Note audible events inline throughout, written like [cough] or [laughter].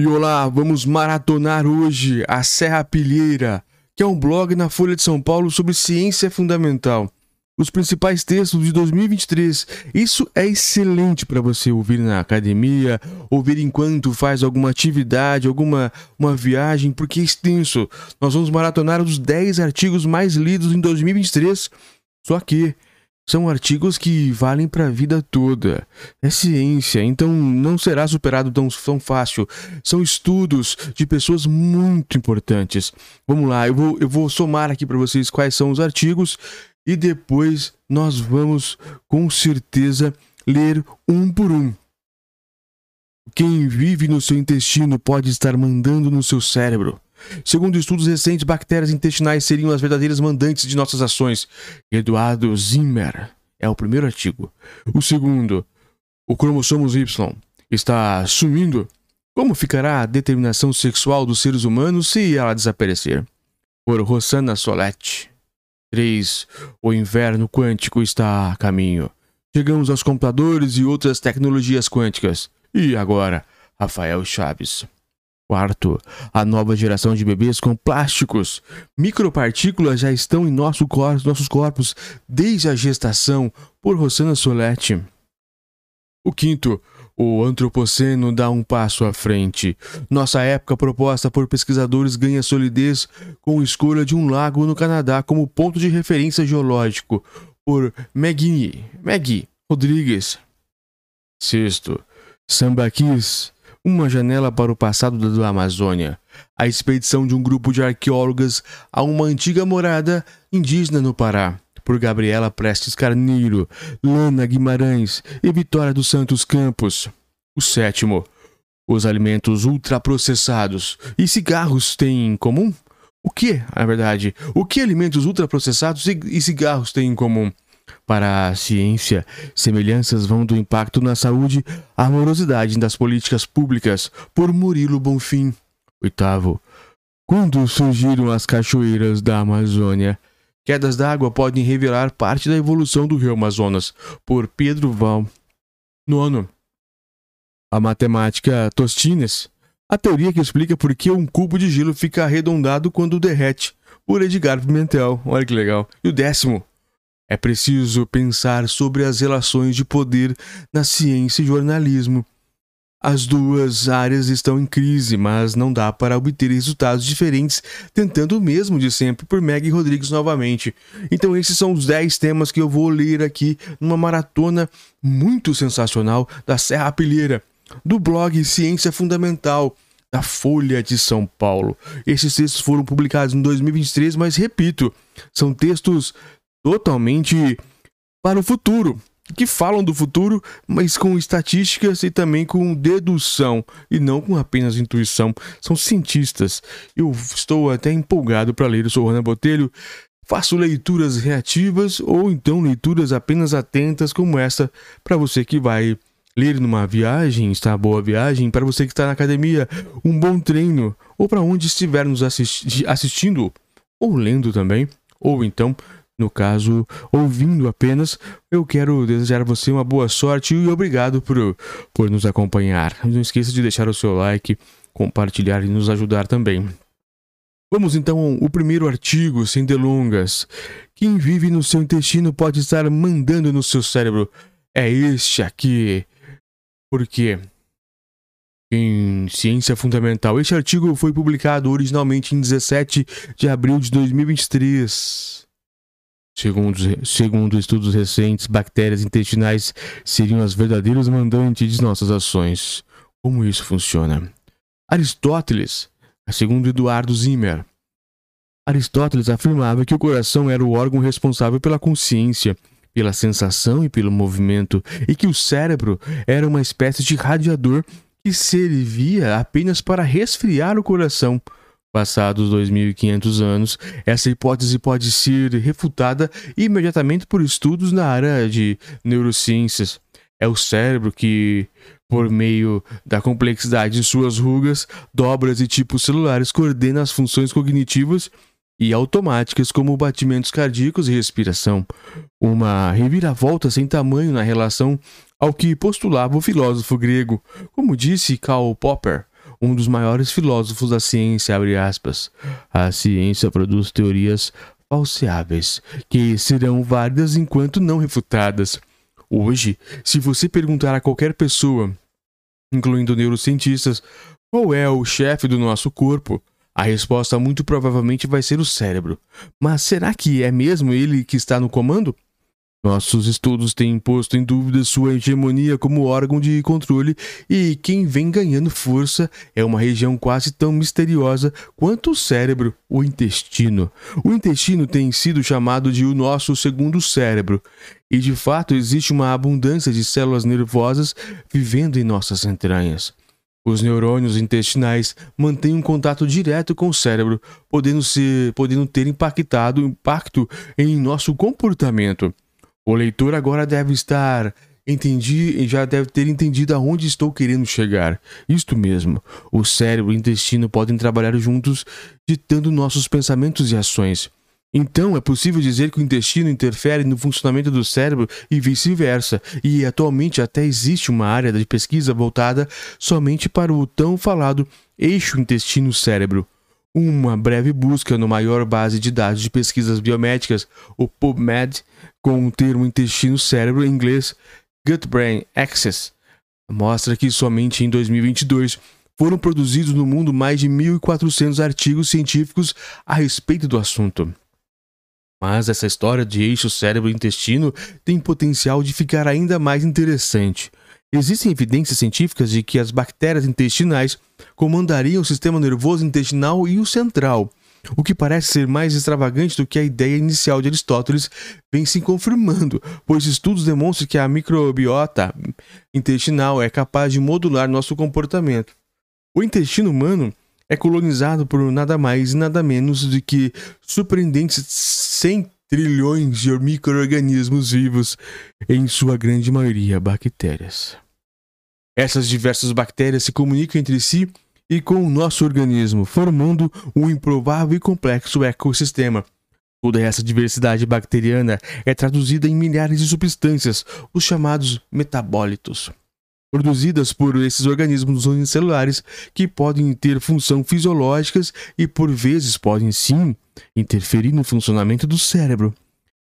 E olá, vamos maratonar hoje a Serra Pilheira, que é um blog na Folha de São Paulo sobre ciência fundamental. Os principais textos de 2023. Isso é excelente para você ouvir na academia, ouvir enquanto faz alguma atividade, alguma uma viagem, porque é extenso. Nós vamos maratonar os 10 artigos mais lidos em 2023. Só que são artigos que valem para a vida toda. É ciência, então não será superado tão, tão fácil. São estudos de pessoas muito importantes. Vamos lá, eu vou, eu vou somar aqui para vocês quais são os artigos e depois nós vamos com certeza ler um por um. Quem vive no seu intestino pode estar mandando no seu cérebro. Segundo estudos recentes, bactérias intestinais seriam as verdadeiras mandantes de nossas ações. Eduardo Zimmer é o primeiro artigo. O segundo, o cromossomos Y está sumindo. Como ficará a determinação sexual dos seres humanos se ela desaparecer? Por Rossana Solete. 3. O inverno quântico está a caminho. Chegamos aos computadores e outras tecnologias quânticas. E agora, Rafael Chaves. Quarto, a nova geração de bebês com plásticos. Micropartículas já estão em nosso cor nossos corpos desde a gestação, por Rosana Soletti. O quinto, o antropoceno dá um passo à frente. Nossa época proposta por pesquisadores ganha solidez com a escolha de um lago no Canadá como ponto de referência geológico, por Magui, Magui Rodrigues. Sexto, Sambaquis uma janela para o passado da Amazônia. A expedição de um grupo de arqueólogas a uma antiga morada indígena no Pará, por Gabriela Prestes Carneiro, Lana Guimarães e Vitória dos Santos Campos. O sétimo, os alimentos ultraprocessados e cigarros têm em comum? O que, na verdade, o que alimentos ultraprocessados e cigarros têm em comum? Para a ciência, semelhanças vão do impacto na saúde à morosidade das políticas públicas, por Murilo Bonfim. Oitavo. Quando surgiram as cachoeiras da Amazônia? Quedas d'água podem revelar parte da evolução do rio Amazonas, por Pedro Val. Nono. A matemática Tostines. A teoria que explica por que um cubo de gelo fica arredondado quando derrete, por Edgar Pimentel. Olha que legal. E o décimo. É preciso pensar sobre as relações de poder na ciência e jornalismo. As duas áreas estão em crise, mas não dá para obter resultados diferentes tentando o mesmo de sempre por Meg Rodrigues novamente. Então esses são os 10 temas que eu vou ler aqui numa maratona muito sensacional da Serra Pilheira, do blog Ciência Fundamental da Folha de São Paulo. Esses textos foram publicados em 2023, mas repito, são textos totalmente para o futuro, que falam do futuro, mas com estatísticas e também com dedução e não com apenas intuição. São cientistas. Eu estou até empolgado para ler. Eu sou Rana Botelho. Faço leituras reativas ou então leituras apenas atentas, como essa, para você que vai ler numa viagem, está boa viagem, para você que está na academia, um bom treino, ou para onde estiver nos assisti assistindo, ou lendo também, ou então no caso, ouvindo apenas, eu quero desejar a você uma boa sorte e obrigado por, por nos acompanhar. Não esqueça de deixar o seu like, compartilhar e nos ajudar também. Vamos então ao primeiro artigo, sem delongas. Quem vive no seu intestino pode estar mandando no seu cérebro. É este aqui. Por quê? Em Ciência Fundamental. Este artigo foi publicado originalmente em 17 de abril de 2023. Segundo, segundo estudos recentes, bactérias intestinais seriam as verdadeiras mandantes de nossas ações. Como isso funciona? Aristóteles, segundo Eduardo Zimmer, Aristóteles afirmava que o coração era o órgão responsável pela consciência, pela sensação e pelo movimento, e que o cérebro era uma espécie de radiador que servia apenas para resfriar o coração Passados 2.500 anos, essa hipótese pode ser refutada imediatamente por estudos na área de neurociências. É o cérebro que, por meio da complexidade de suas rugas, dobras e tipos celulares, coordena as funções cognitivas e automáticas como batimentos cardíacos e respiração. Uma reviravolta sem tamanho na relação ao que postulava o filósofo grego. Como disse Karl Popper, um dos maiores filósofos da ciência, abre aspas. A ciência produz teorias falseáveis, que serão válidas enquanto não refutadas. Hoje, se você perguntar a qualquer pessoa, incluindo neurocientistas, qual é o chefe do nosso corpo, a resposta muito provavelmente vai ser o cérebro. Mas será que é mesmo ele que está no comando? Nossos estudos têm posto em dúvida sua hegemonia como órgão de controle, e quem vem ganhando força é uma região quase tão misteriosa quanto o cérebro, o intestino. O intestino tem sido chamado de o nosso segundo cérebro, e de fato existe uma abundância de células nervosas vivendo em nossas entranhas. Os neurônios intestinais mantêm um contato direto com o cérebro, podendo, ser, podendo ter impactado impacto em nosso comportamento. O leitor agora deve estar entendi, já deve ter entendido aonde estou querendo chegar. Isto mesmo, o cérebro e o intestino podem trabalhar juntos, ditando nossos pensamentos e ações. Então, é possível dizer que o intestino interfere no funcionamento do cérebro e vice-versa, e atualmente até existe uma área de pesquisa voltada somente para o tão falado eixo intestino-cérebro. Uma breve busca no maior base de dados de pesquisas biomédicas, o PubMed, com o termo intestino-cérebro em inglês Gut-Brain Axis, mostra que somente em 2022 foram produzidos no mundo mais de 1.400 artigos científicos a respeito do assunto. Mas essa história de eixo cérebro-intestino tem potencial de ficar ainda mais interessante. Existem evidências científicas de que as bactérias intestinais comandariam o sistema nervoso intestinal e o central. O que parece ser mais extravagante do que a ideia inicial de Aristóteles vem se confirmando, pois estudos demonstram que a microbiota intestinal é capaz de modular nosso comportamento. O intestino humano é colonizado por nada mais e nada menos do que surpreendentes 100 trilhões de micro-organismos vivos, em sua grande maioria bactérias. Essas diversas bactérias se comunicam entre si e com o nosso organismo, formando um improvável e complexo ecossistema. Toda essa diversidade bacteriana é traduzida em milhares de substâncias, os chamados metabólitos, produzidas por esses organismos unicelulares que podem ter função fisiológicas e por vezes podem sim interferir no funcionamento do cérebro.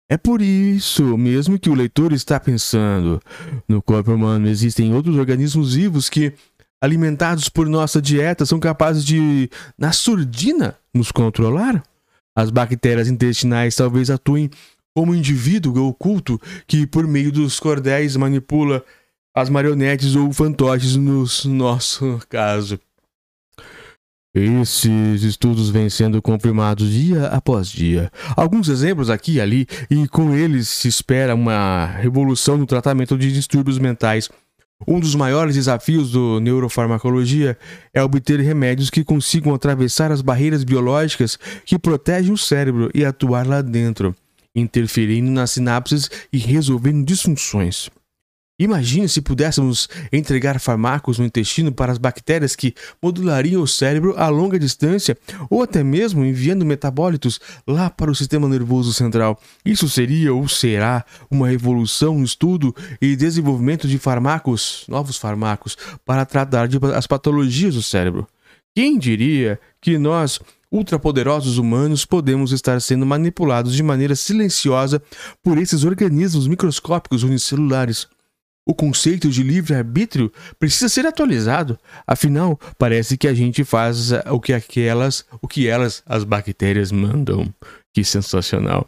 É por isso mesmo que o leitor está pensando: no corpo humano existem outros organismos vivos que, alimentados por nossa dieta, são capazes de, na surdina, nos controlar? As bactérias intestinais talvez atuem como indivíduo oculto que, por meio dos cordéis, manipula as marionetes ou fantoches no nosso caso. Esses estudos vêm sendo confirmados dia após dia. Alguns exemplos aqui e ali, e com eles se espera uma revolução no tratamento de distúrbios mentais. Um dos maiores desafios do neurofarmacologia é obter remédios que consigam atravessar as barreiras biológicas que protegem o cérebro e atuar lá dentro, interferindo nas sinapses e resolvendo disfunções. Imagine se pudéssemos entregar fármacos no intestino para as bactérias que modulariam o cérebro a longa distância, ou até mesmo enviando metabólitos lá para o sistema nervoso central. Isso seria ou será uma revolução no estudo e desenvolvimento de fármacos, novos fármacos, para tratar de as patologias do cérebro. Quem diria que nós, ultrapoderosos humanos, podemos estar sendo manipulados de maneira silenciosa por esses organismos microscópicos unicelulares? O conceito de livre-arbítrio precisa ser atualizado. Afinal, parece que a gente faz o que aquelas, o que elas, as bactérias, mandam. Que sensacional.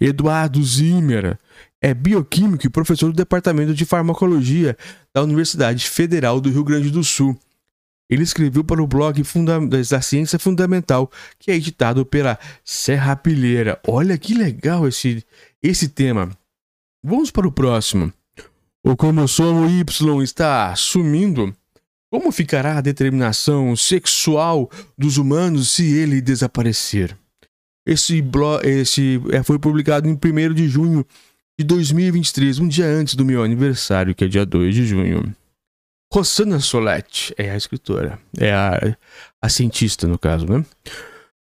Eduardo Zimmer é bioquímico e professor do Departamento de Farmacologia da Universidade Federal do Rio Grande do Sul. Ele escreveu para o blog da Ciência Fundamental, que é editado pela Serra Pilheira. Olha que legal esse, esse tema. Vamos para o próximo. O cromossomo Y está sumindo. Como ficará a determinação sexual dos humanos se ele desaparecer? Esse, esse é, foi publicado em 1 de junho de 2023, um dia antes do meu aniversário, que é dia 2 de junho. Rossana Solete é a escritora, é a, a cientista, no caso, né?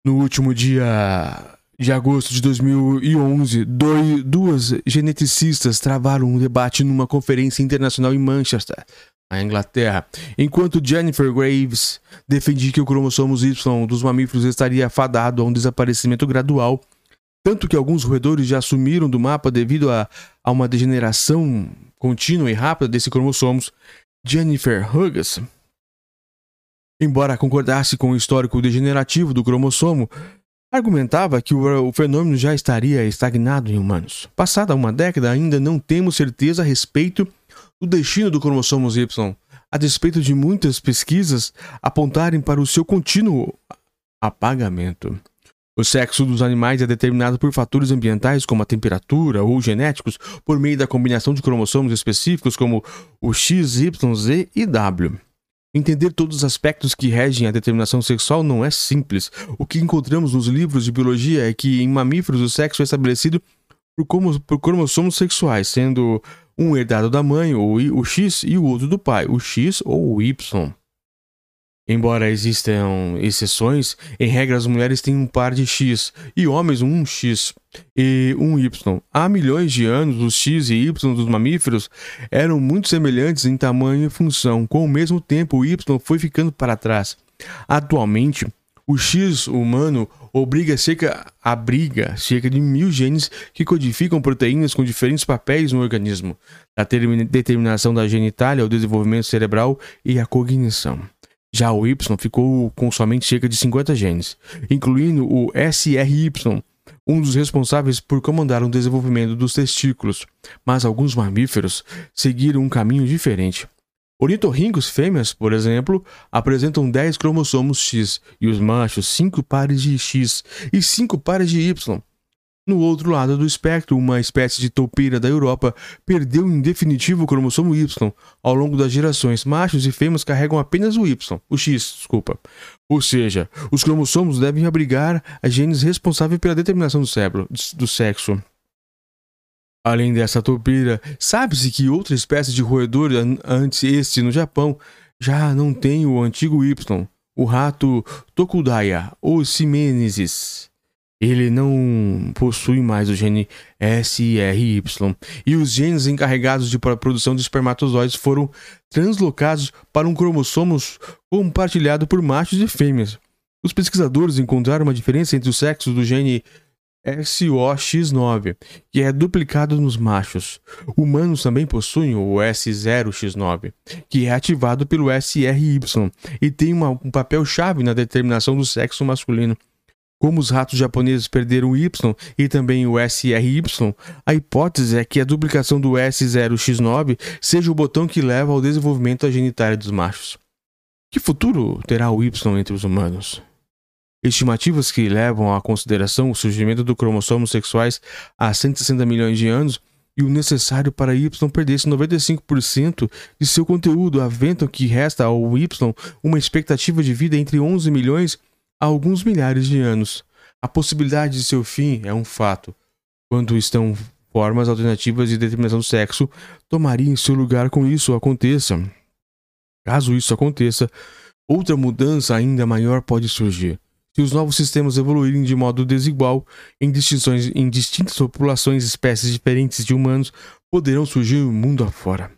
No último dia de agosto de 2011, dois, duas geneticistas travaram um debate numa conferência internacional em Manchester, a Inglaterra, enquanto Jennifer Graves defendia que o cromossomo Y dos mamíferos estaria afadado a um desaparecimento gradual, tanto que alguns roedores já sumiram do mapa devido a, a uma degeneração contínua e rápida desses cromossomos. Jennifer Hughes, embora concordasse com o histórico degenerativo do cromossomo, argumentava que o, fenômeno já estaria estagnado em humanos. Passada uma década, ainda não temos certeza a respeito do destino do cromossomo Y, a despeito de muitas pesquisas apontarem para o seu contínuo apagamento. O sexo dos animais é determinado por fatores ambientais como a temperatura ou genéticos por meio da combinação de cromossomos específicos como o X, Y, Z e W. Entender todos os aspectos que regem a determinação sexual não é simples. O que encontramos nos livros de biologia é que em mamíferos o sexo é estabelecido por, como, por cromossomos sexuais, sendo um herdado da mãe, ou o X, e o outro do pai, o X ou o Y. Embora existam exceções, em regra as mulheres têm um par de X e homens um X e um Y. Há milhões de anos, os X e Y dos mamíferos eram muito semelhantes em tamanho e função. Com o mesmo tempo, o Y foi ficando para trás. Atualmente, o X humano obriga cerca, abriga cerca de mil genes que codificam proteínas com diferentes papéis no organismo, da determinação da genitália ao desenvolvimento cerebral e à cognição. Já o Y ficou com somente cerca de 50 genes, incluindo o SRY, um dos responsáveis por comandar o desenvolvimento dos testículos, mas alguns mamíferos seguiram um caminho diferente. Ornitorrincos fêmeas, por exemplo, apresentam 10 cromossomos X e os machos 5 pares de X e 5 pares de Y, no outro lado do espectro, uma espécie de toupeira da Europa perdeu em definitivo o cromossomo Y. Ao longo das gerações, machos e fêmeas carregam apenas o Y, o X, desculpa. Ou seja, os cromossomos devem abrigar a genes responsáveis pela determinação do, cérebro, do sexo. Além dessa toupeira, sabe-se que outra espécie de roedor antes este no Japão já não tem o antigo Y, o rato Tokudaya ou Simensis ele não possui mais o gene SRY e os genes encarregados de produção de espermatozoides foram translocados para um cromossomo compartilhado por machos e fêmeas. Os pesquisadores encontraram uma diferença entre os sexos do gene SOX9, que é duplicado nos machos. Humanos também possuem o S0X9, que é ativado pelo SRY e tem uma, um papel chave na determinação do sexo masculino. Como os ratos japoneses perderam o Y e também o SRY, a hipótese é que a duplicação do S0X9 seja o botão que leva ao desenvolvimento da genitália dos machos. Que futuro terá o Y entre os humanos? Estimativas que levam à consideração o surgimento do cromossomos sexuais há 160 milhões de anos e o necessário para Y perdesse 95% de seu conteúdo aventam que resta ao Y uma expectativa de vida entre 11 milhões há alguns milhares de anos. A possibilidade de seu fim é um fato. Quando estão formas alternativas de determinação do sexo, tomaria em seu lugar com isso aconteça. Caso isso aconteça, outra mudança ainda maior pode surgir. Se os novos sistemas evoluírem de modo desigual em, distinções, em distintas populações espécies diferentes de humanos, poderão surgir mundo afora.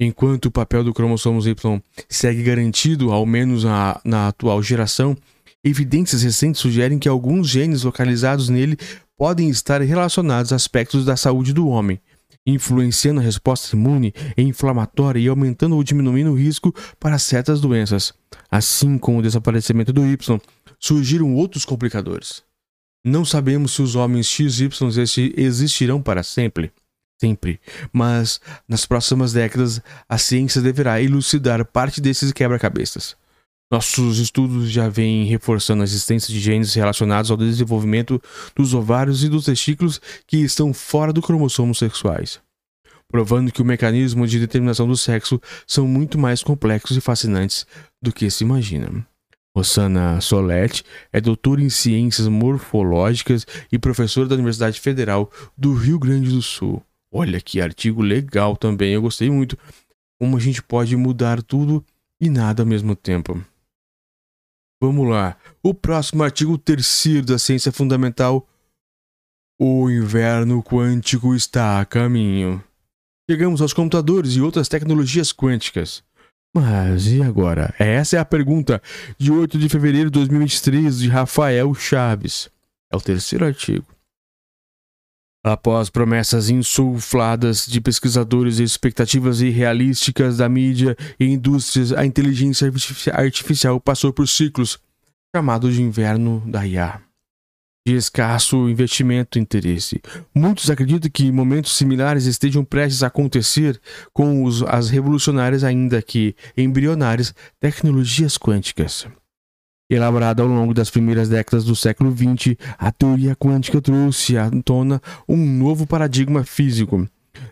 Enquanto o papel do cromossomo Y segue garantido, ao menos na, na atual geração, Evidências recentes sugerem que alguns genes localizados nele podem estar relacionados a aspectos da saúde do homem, influenciando a resposta imune e inflamatória e aumentando ou diminuindo o risco para certas doenças. Assim como o desaparecimento do Y, surgiram outros complicadores. Não sabemos se os homens XY existirão para sempre, sempre, mas nas próximas décadas a ciência deverá elucidar parte desses quebra-cabeças. Nossos estudos já vêm reforçando a existência de genes relacionados ao desenvolvimento dos ovários e dos testículos que estão fora do cromossomo sexuais, provando que o mecanismo de determinação do sexo são muito mais complexos e fascinantes do que se imagina. Rosana Soletti é doutora em ciências morfológicas e professora da Universidade Federal do Rio Grande do Sul. Olha que artigo legal também, eu gostei muito. Como a gente pode mudar tudo e nada ao mesmo tempo. Vamos lá. O próximo artigo terceiro da ciência fundamental. O inverno quântico está a caminho. Chegamos aos computadores e outras tecnologias quânticas. Mas e agora? Essa é a pergunta de 8 de fevereiro de 2023 de Rafael Chaves. É o terceiro artigo. Após promessas insufladas de pesquisadores e expectativas irrealísticas da mídia e indústrias, a inteligência artificial passou por ciclos chamados de inverno da IA de escasso investimento e interesse. Muitos acreditam que momentos similares estejam prestes a acontecer com os, as revolucionárias, ainda que embrionárias, tecnologias quânticas. Elaborada ao longo das primeiras décadas do século XX, a teoria quântica trouxe à tona um novo paradigma físico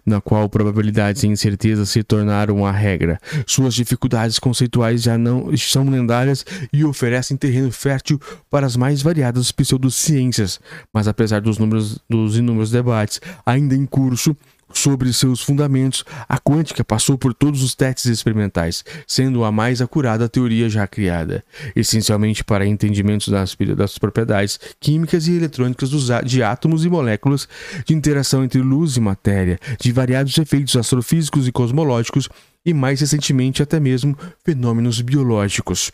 na qual probabilidades e incertezas se tornaram a regra. Suas dificuldades conceituais já não são lendárias e oferecem terreno fértil para as mais variadas pseudociências, mas apesar dos, números, dos inúmeros debates ainda em curso, Sobre seus fundamentos, a quântica passou por todos os testes experimentais, sendo a mais acurada teoria já criada, essencialmente para entendimentos das, das propriedades químicas e eletrônicas dos, de átomos e moléculas, de interação entre luz e matéria, de variados efeitos astrofísicos e cosmológicos e, mais recentemente, até mesmo fenômenos biológicos.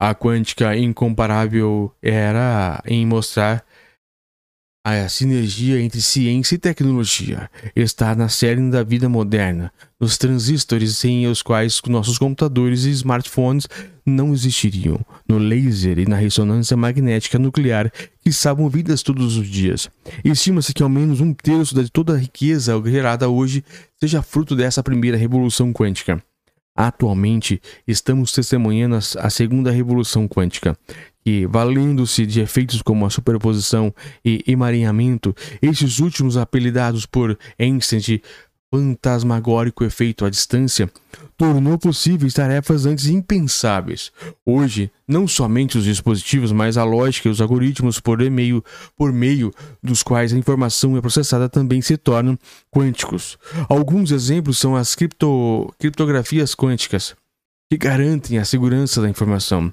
A quântica incomparável era em mostrar a sinergia entre ciência e tecnologia está na cerne da vida moderna, nos transistores sem os quais nossos computadores e smartphones não existiriam, no laser e na ressonância magnética nuclear que salvam vidas todos os dias. Estima-se que ao menos um terço de toda a riqueza gerada hoje seja fruto dessa primeira revolução quântica. Atualmente, estamos testemunhando a segunda revolução quântica, que, valendo-se de efeitos como a superposição e emaranhamento, estes últimos apelidados por Einstein de fantasmagórico efeito à distância, tornou possíveis tarefas antes impensáveis. Hoje, não somente os dispositivos, mas a lógica e os algoritmos por meio, por meio dos quais a informação é processada também se tornam quânticos. Alguns exemplos são as cripto, criptografias quânticas, que garantem a segurança da informação.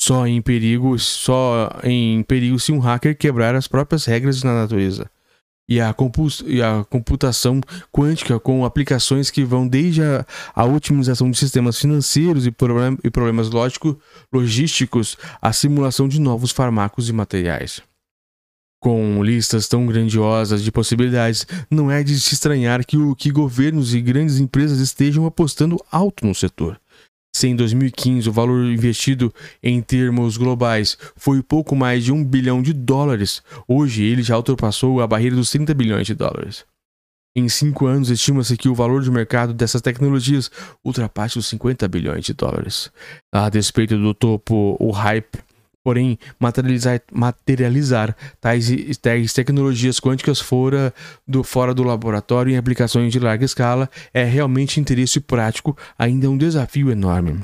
Só em perigo, só em perigo se um hacker quebrar as próprias regras na natureza e a, e a computação quântica com aplicações que vão desde a, a otimização de sistemas financeiros e, problem e problemas lógico, logísticos à simulação de novos fármacos e materiais. Com listas tão grandiosas de possibilidades, não é de se estranhar que, o, que governos e grandes empresas estejam apostando alto no setor. Se em 2015 o valor investido em termos globais foi pouco mais de um bilhão de dólares, hoje ele já ultrapassou a barreira dos 30 bilhões de dólares. Em cinco anos, estima-se que o valor de mercado dessas tecnologias ultrapasse os 50 bilhões de dólares. A despeito do topo, o hype Porém, materializar, materializar tais, tais tecnologias quânticas fora do, fora do laboratório em aplicações de larga escala é realmente interesse prático, ainda um desafio enorme.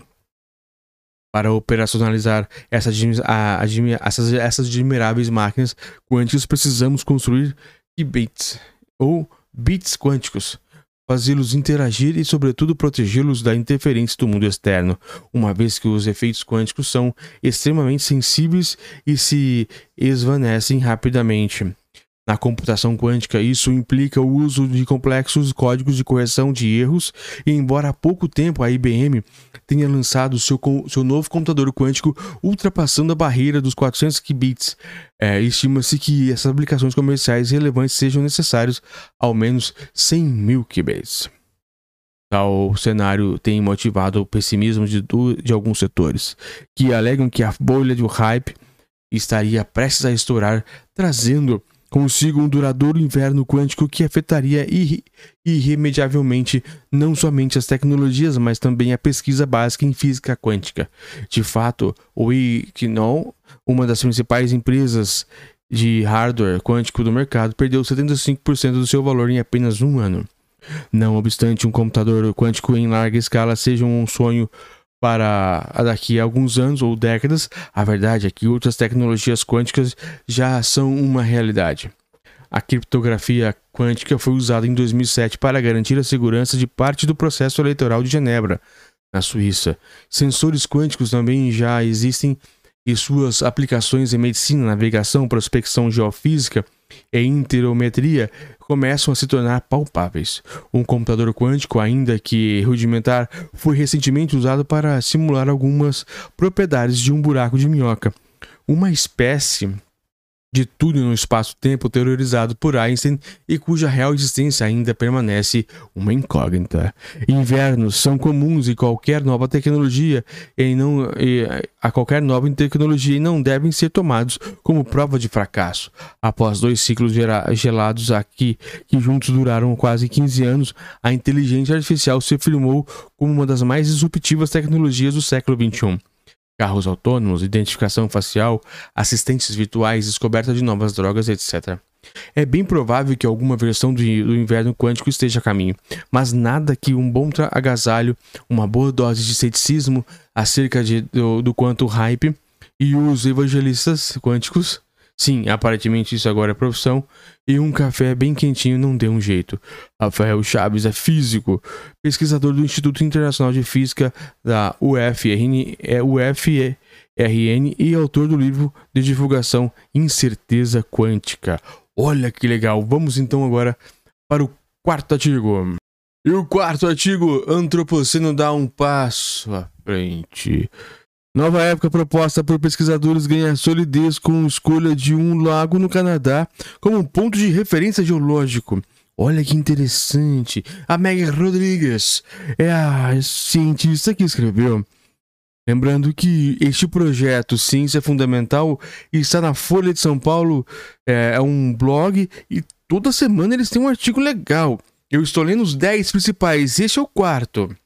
Para operacionalizar essa, a, a, essas, essas admiráveis máquinas quânticas, precisamos construir qubits, ou bits quânticos, fazê-los interagir e, sobretudo, protegê-los da interferência do mundo externo, uma vez que os efeitos quânticos são extremamente sensíveis e se esvanecem rapidamente. Na computação quântica, isso implica o uso de complexos códigos de correção de erros, e embora há pouco tempo a IBM tenha lançado seu, seu novo computador quântico ultrapassando a barreira dos 400 qubits, é, estima-se que essas aplicações comerciais relevantes sejam necessários ao menos 100 mil qubits. Tal cenário tem motivado o pessimismo de, de alguns setores, que alegam que a bolha do hype estaria prestes a estourar, trazendo consigo um duradouro inverno quântico que afetaria irre irremediavelmente não somente as tecnologias, mas também a pesquisa básica em física quântica. De fato, o Iquinol, uma das principais empresas de hardware quântico do mercado, perdeu 75% do seu valor em apenas um ano. Não obstante um computador quântico em larga escala seja um sonho para daqui a alguns anos ou décadas, a verdade é que outras tecnologias quânticas já são uma realidade. A criptografia quântica foi usada em 2007 para garantir a segurança de parte do processo eleitoral de Genebra, na Suíça. Sensores quânticos também já existem e suas aplicações em medicina, navegação, prospecção geofísica e interometria começam a se tornar palpáveis. Um computador quântico, ainda que rudimentar, foi recentemente usado para simular algumas propriedades de um buraco de minhoca. Uma espécie de tudo no espaço-tempo teorizado por Einstein e cuja real existência ainda permanece uma incógnita. Invernos são comuns em qualquer nova tecnologia e não e, a qualquer nova tecnologia e não devem ser tomados como prova de fracasso. Após dois ciclos gelados aqui que juntos duraram quase 15 anos, a inteligência artificial se afirmou como uma das mais disruptivas tecnologias do século XXI carros autônomos, identificação facial, assistentes virtuais, descoberta de novas drogas, etc. É bem provável que alguma versão do, inverno quântico esteja a caminho, mas nada que um bom agasalho, uma boa dose de ceticismo acerca de, do, do quanto hype e os evangelistas quânticos Sim, aparentemente isso agora é profissão. E um café bem quentinho não deu um jeito. Rafael Chaves é físico, pesquisador do Instituto Internacional de Física da UFRN, é UFRN e autor do livro de divulgação Incerteza Quântica. Olha que legal! Vamos então agora para o quarto artigo. E o quarto artigo, Antropoceno dá um passo à frente. Nova época proposta por pesquisadores ganha solidez com escolha de um lago no Canadá como ponto de referência geológico. Olha que interessante. A Meg Rodrigues é a cientista que escreveu. Lembrando que este projeto Ciência Fundamental está na Folha de São Paulo, é, é um blog e toda semana eles têm um artigo legal. Eu estou lendo os 10 principais, este é o quarto.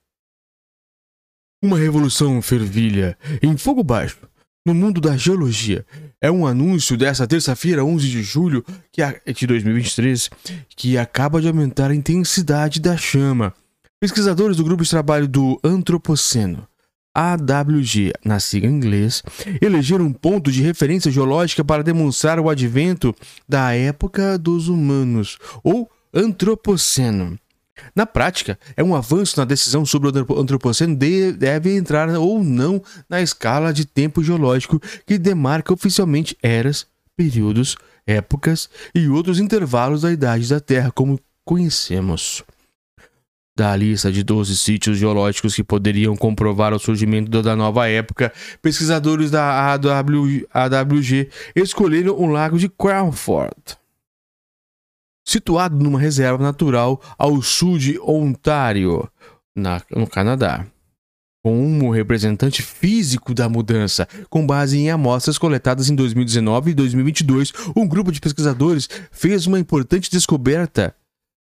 Uma revolução fervilha em fogo baixo no mundo da geologia. É um anúncio dessa terça-feira, 11 de julho de 2023, que acaba de aumentar a intensidade da chama. Pesquisadores do grupo de trabalho do Antropoceno, AWG, na sigla em inglês, elegeram um ponto de referência geológica para demonstrar o advento da época dos humanos, ou Antropoceno. Na prática, é um avanço na decisão sobre o antropoceno de, deve entrar ou não na escala de tempo geológico que demarca oficialmente eras, períodos, épocas e outros intervalos da idade da Terra como conhecemos. Da lista de 12 sítios geológicos que poderiam comprovar o surgimento da nova época, pesquisadores da AWG escolheram o lago de Crawford situado numa reserva natural ao sul de Ontário, na, no Canadá. Como representante físico da mudança, com base em amostras coletadas em 2019 e 2022, um grupo de pesquisadores fez uma importante descoberta.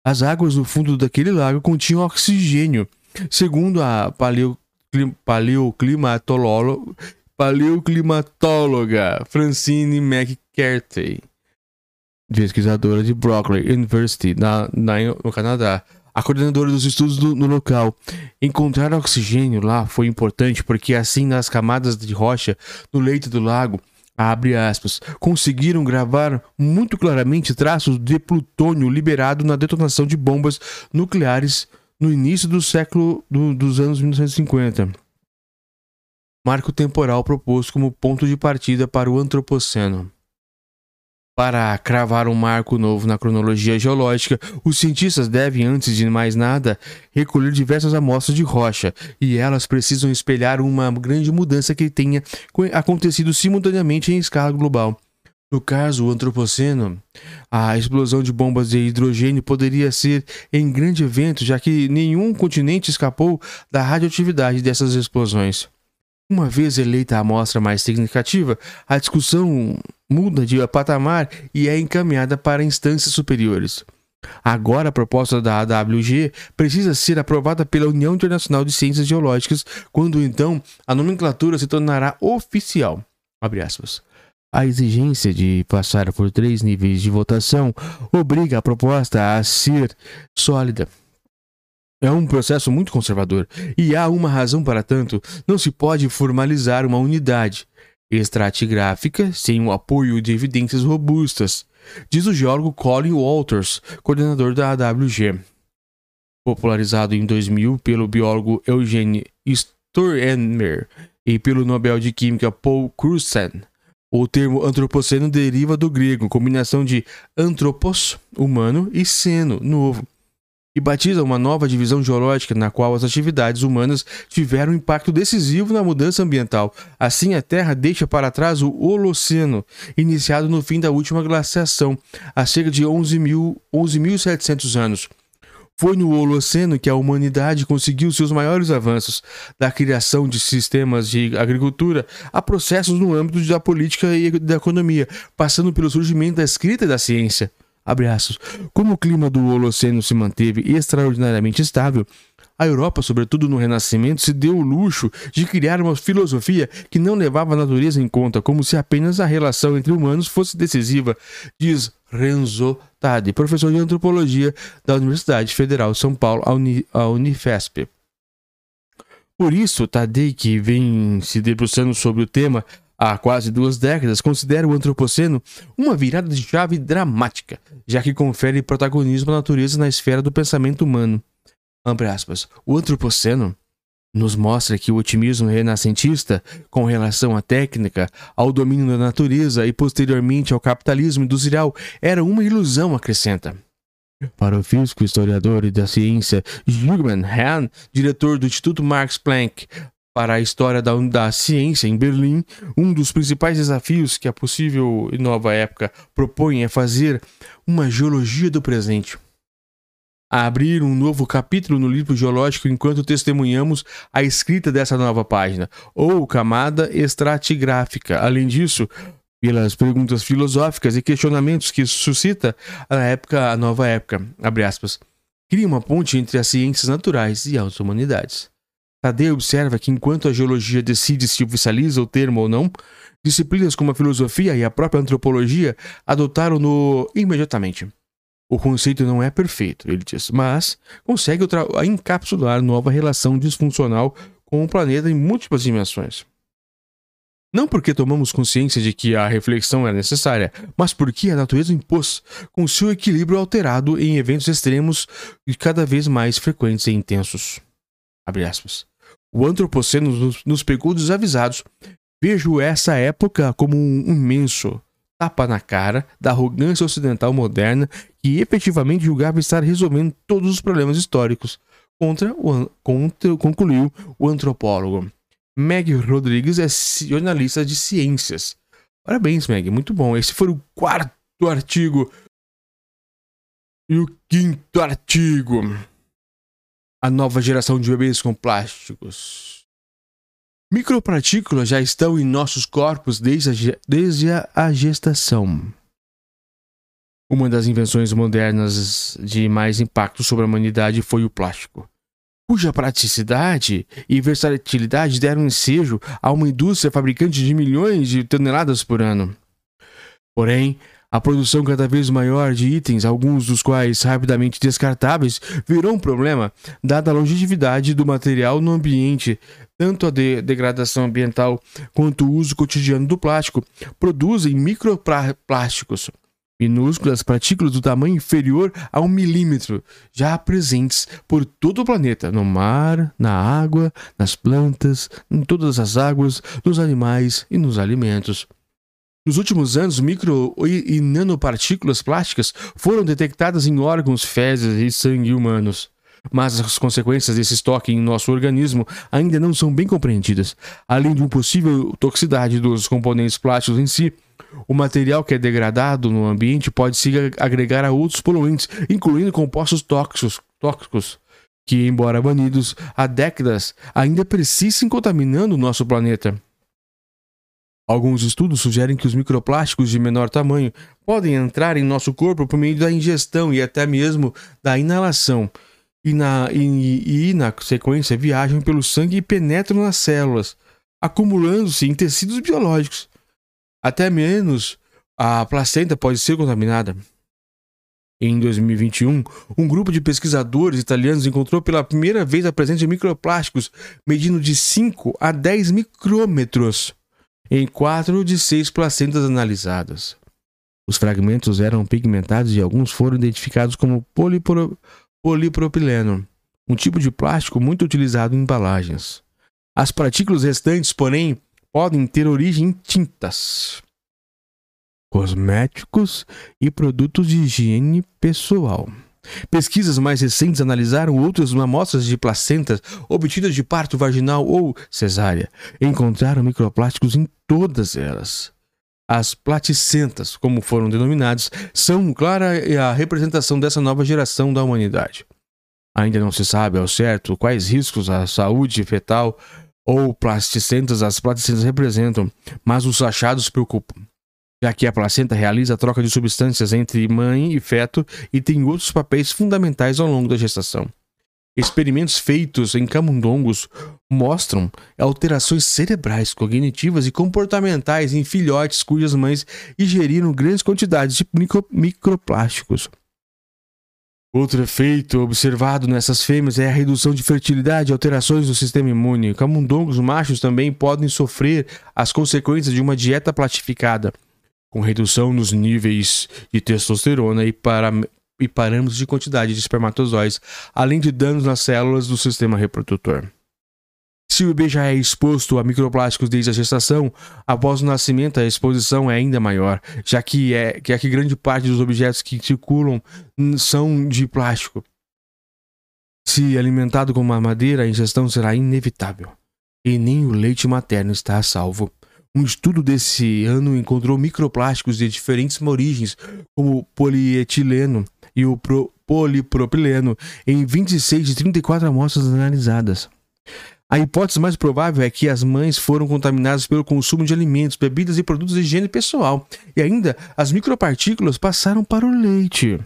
As águas do fundo daquele lago continham oxigênio. Segundo a paleoclimatóloga, paleoclimatóloga Francine McCarthy pesquisadora de Berkeley University, na, na, no Canadá, a coordenadora dos estudos do, no local. Encontrar oxigênio lá foi importante porque, assim, nas camadas de rocha no leito do lago, abre aspas, conseguiram gravar muito claramente traços de plutônio liberado na detonação de bombas nucleares no início do século do, dos anos 1950. Marco temporal proposto como ponto de partida para o Antropoceno. Para cravar um marco novo na cronologia geológica, os cientistas devem, antes de mais nada, recolher diversas amostras de rocha, e elas precisam espelhar uma grande mudança que tenha acontecido simultaneamente em escala global. No caso, o antropoceno, a explosão de bombas de hidrogênio poderia ser em grande evento, já que nenhum continente escapou da radioatividade dessas explosões. Uma vez eleita a amostra mais significativa, a discussão muda de patamar e é encaminhada para instâncias superiores. Agora, a proposta da AWG precisa ser aprovada pela União Internacional de Ciências Geológicas, quando então a nomenclatura se tornará oficial. A exigência de passar por três níveis de votação obriga a proposta a ser sólida. É um processo muito conservador e há uma razão para tanto. Não se pode formalizar uma unidade estratigráfica sem o apoio de evidências robustas, diz o geólogo Colin Walters, coordenador da AWG. Popularizado em 2000 pelo biólogo Eugene Sturmer e pelo Nobel de Química Paul Crutzen, O termo antropoceno deriva do grego, combinação de antropos, humano, e seno, novo, e batiza uma nova divisão geológica na qual as atividades humanas tiveram um impacto decisivo na mudança ambiental. Assim, a Terra deixa para trás o Holoceno, iniciado no fim da última glaciação, há cerca de 11.700 11 anos. Foi no Holoceno que a humanidade conseguiu seus maiores avanços, da criação de sistemas de agricultura a processos no âmbito da política e da economia, passando pelo surgimento da escrita e da ciência. Como o clima do Holoceno se manteve extraordinariamente estável, a Europa, sobretudo no Renascimento, se deu o luxo de criar uma filosofia que não levava a natureza em conta, como se apenas a relação entre humanos fosse decisiva, diz Renzo Tade, professor de antropologia da Universidade Federal de São Paulo, a, Unifesp. Por isso, Tadei, que vem se debruçando sobre o tema há quase duas décadas, considera o antropoceno uma virada de chave dramática, já que confere protagonismo à natureza na esfera do pensamento humano. Aspas, o antropoceno nos mostra que o otimismo renascentista com relação à técnica, ao domínio da natureza e posteriormente ao capitalismo industrial era uma ilusão, acrescenta. Para o físico, historiador e da ciência Jürgen Hahn, diretor do Instituto Max Planck para a história da, da ciência em Berlim, um dos principais desafios que a possível nova época propõe é fazer uma geologia do presente a abrir um novo capítulo no livro geológico enquanto testemunhamos a escrita dessa nova página, ou camada estratigráfica. Além disso, pelas perguntas filosóficas e questionamentos que suscita a época, a nova época, abre aspas, cria uma ponte entre as ciências naturais e as humanidades. Tadeu observa que enquanto a geologia decide se oficializa o termo ou não, disciplinas como a filosofia e a própria antropologia adotaram-no imediatamente. O conceito não é perfeito, ele diz, mas consegue encapsular nova relação disfuncional com o planeta em múltiplas dimensões. Não porque tomamos consciência de que a reflexão é necessária, mas porque a natureza impôs, com seu equilíbrio alterado em eventos extremos e cada vez mais frequentes e intensos. O antropoceno nos, nos pegou desavisados. Vejo essa época como um imenso, tapa na cara da arrogância ocidental moderna que efetivamente julgava estar resolvendo todos os problemas históricos, contra o, contra, concluiu o antropólogo. Meg Rodrigues é jornalista de ciências. Parabéns, Meg, muito bom. Esse foi o quarto artigo. E o quinto artigo. A nova geração de bebês com plásticos. Micropartículas já estão em nossos corpos desde a, desde a gestação. Uma das invenções modernas de mais impacto sobre a humanidade foi o plástico, cuja praticidade e versatilidade deram ensejo a uma indústria fabricante de milhões de toneladas por ano. Porém, a produção cada vez maior de itens, alguns dos quais rapidamente descartáveis, virou um problema, dada a longevidade do material no ambiente. Tanto a de degradação ambiental quanto o uso cotidiano do plástico produzem microplásticos, minúsculas partículas do tamanho inferior a um milímetro, já presentes por todo o planeta, no mar, na água, nas plantas, em todas as águas, nos animais e nos alimentos. Nos últimos anos, micro e nanopartículas plásticas foram detectadas em órgãos, fezes e sangue humanos. Mas as consequências desse estoque em nosso organismo ainda não são bem compreendidas. Além de uma possível toxicidade dos componentes plásticos em si, o material que é degradado no ambiente pode se agregar a outros poluentes, incluindo compostos tóxicos, tóxicos que, embora banidos há décadas, ainda persistem contaminando o nosso planeta. Alguns estudos sugerem que os microplásticos de menor tamanho podem entrar em nosso corpo por meio da ingestão e até mesmo da inalação, e na, e, e na sequência viajam pelo sangue e penetram nas células, acumulando-se em tecidos biológicos. Até menos a placenta pode ser contaminada. Em 2021, um grupo de pesquisadores italianos encontrou pela primeira vez a presença de microplásticos medindo de 5 a 10 micrômetros em quatro de seis placentas analisadas. Os fragmentos eram pigmentados e alguns foram identificados como polipro... polipropileno, um tipo de plástico muito utilizado em embalagens. As partículas restantes, porém, podem ter origem em tintas. cosméticos e produtos de higiene pessoal. Pesquisas mais recentes analisaram outras amostras de placentas obtidas de parto vaginal ou cesárea. Encontraram microplásticos em todas elas. As platicentas, como foram denominadas, são clara a representação dessa nova geração da humanidade. Ainda não se sabe ao certo quais riscos à saúde fetal ou plasticentas as placentas representam, mas os achados preocupam, já que a placenta realiza a troca de substâncias entre mãe e feto e tem outros papéis fundamentais ao longo da gestação. Experimentos feitos em camundongos mostram alterações cerebrais, cognitivas e comportamentais em filhotes cujas mães ingeriram grandes quantidades de micro microplásticos. Outro efeito observado nessas fêmeas é a redução de fertilidade e alterações do sistema imune. Camundongos machos também podem sofrer as consequências de uma dieta platificada, com redução nos níveis de testosterona e, para, e parâmetros de quantidade de espermatozoides, além de danos nas células do sistema reprodutor. Se o bebê já é exposto a microplásticos desde a gestação, após o nascimento a exposição é ainda maior, já que é que, é que grande parte dos objetos que circulam são de plástico. Se alimentado com uma madeira, a ingestão será inevitável. E nem o leite materno está a salvo. Um estudo desse ano encontrou microplásticos de diferentes origens, como o polietileno e o polipropileno, em 26 de 34 amostras analisadas. A hipótese mais provável é que as mães foram contaminadas pelo consumo de alimentos, bebidas e produtos de higiene pessoal, e ainda as micropartículas passaram para o leite.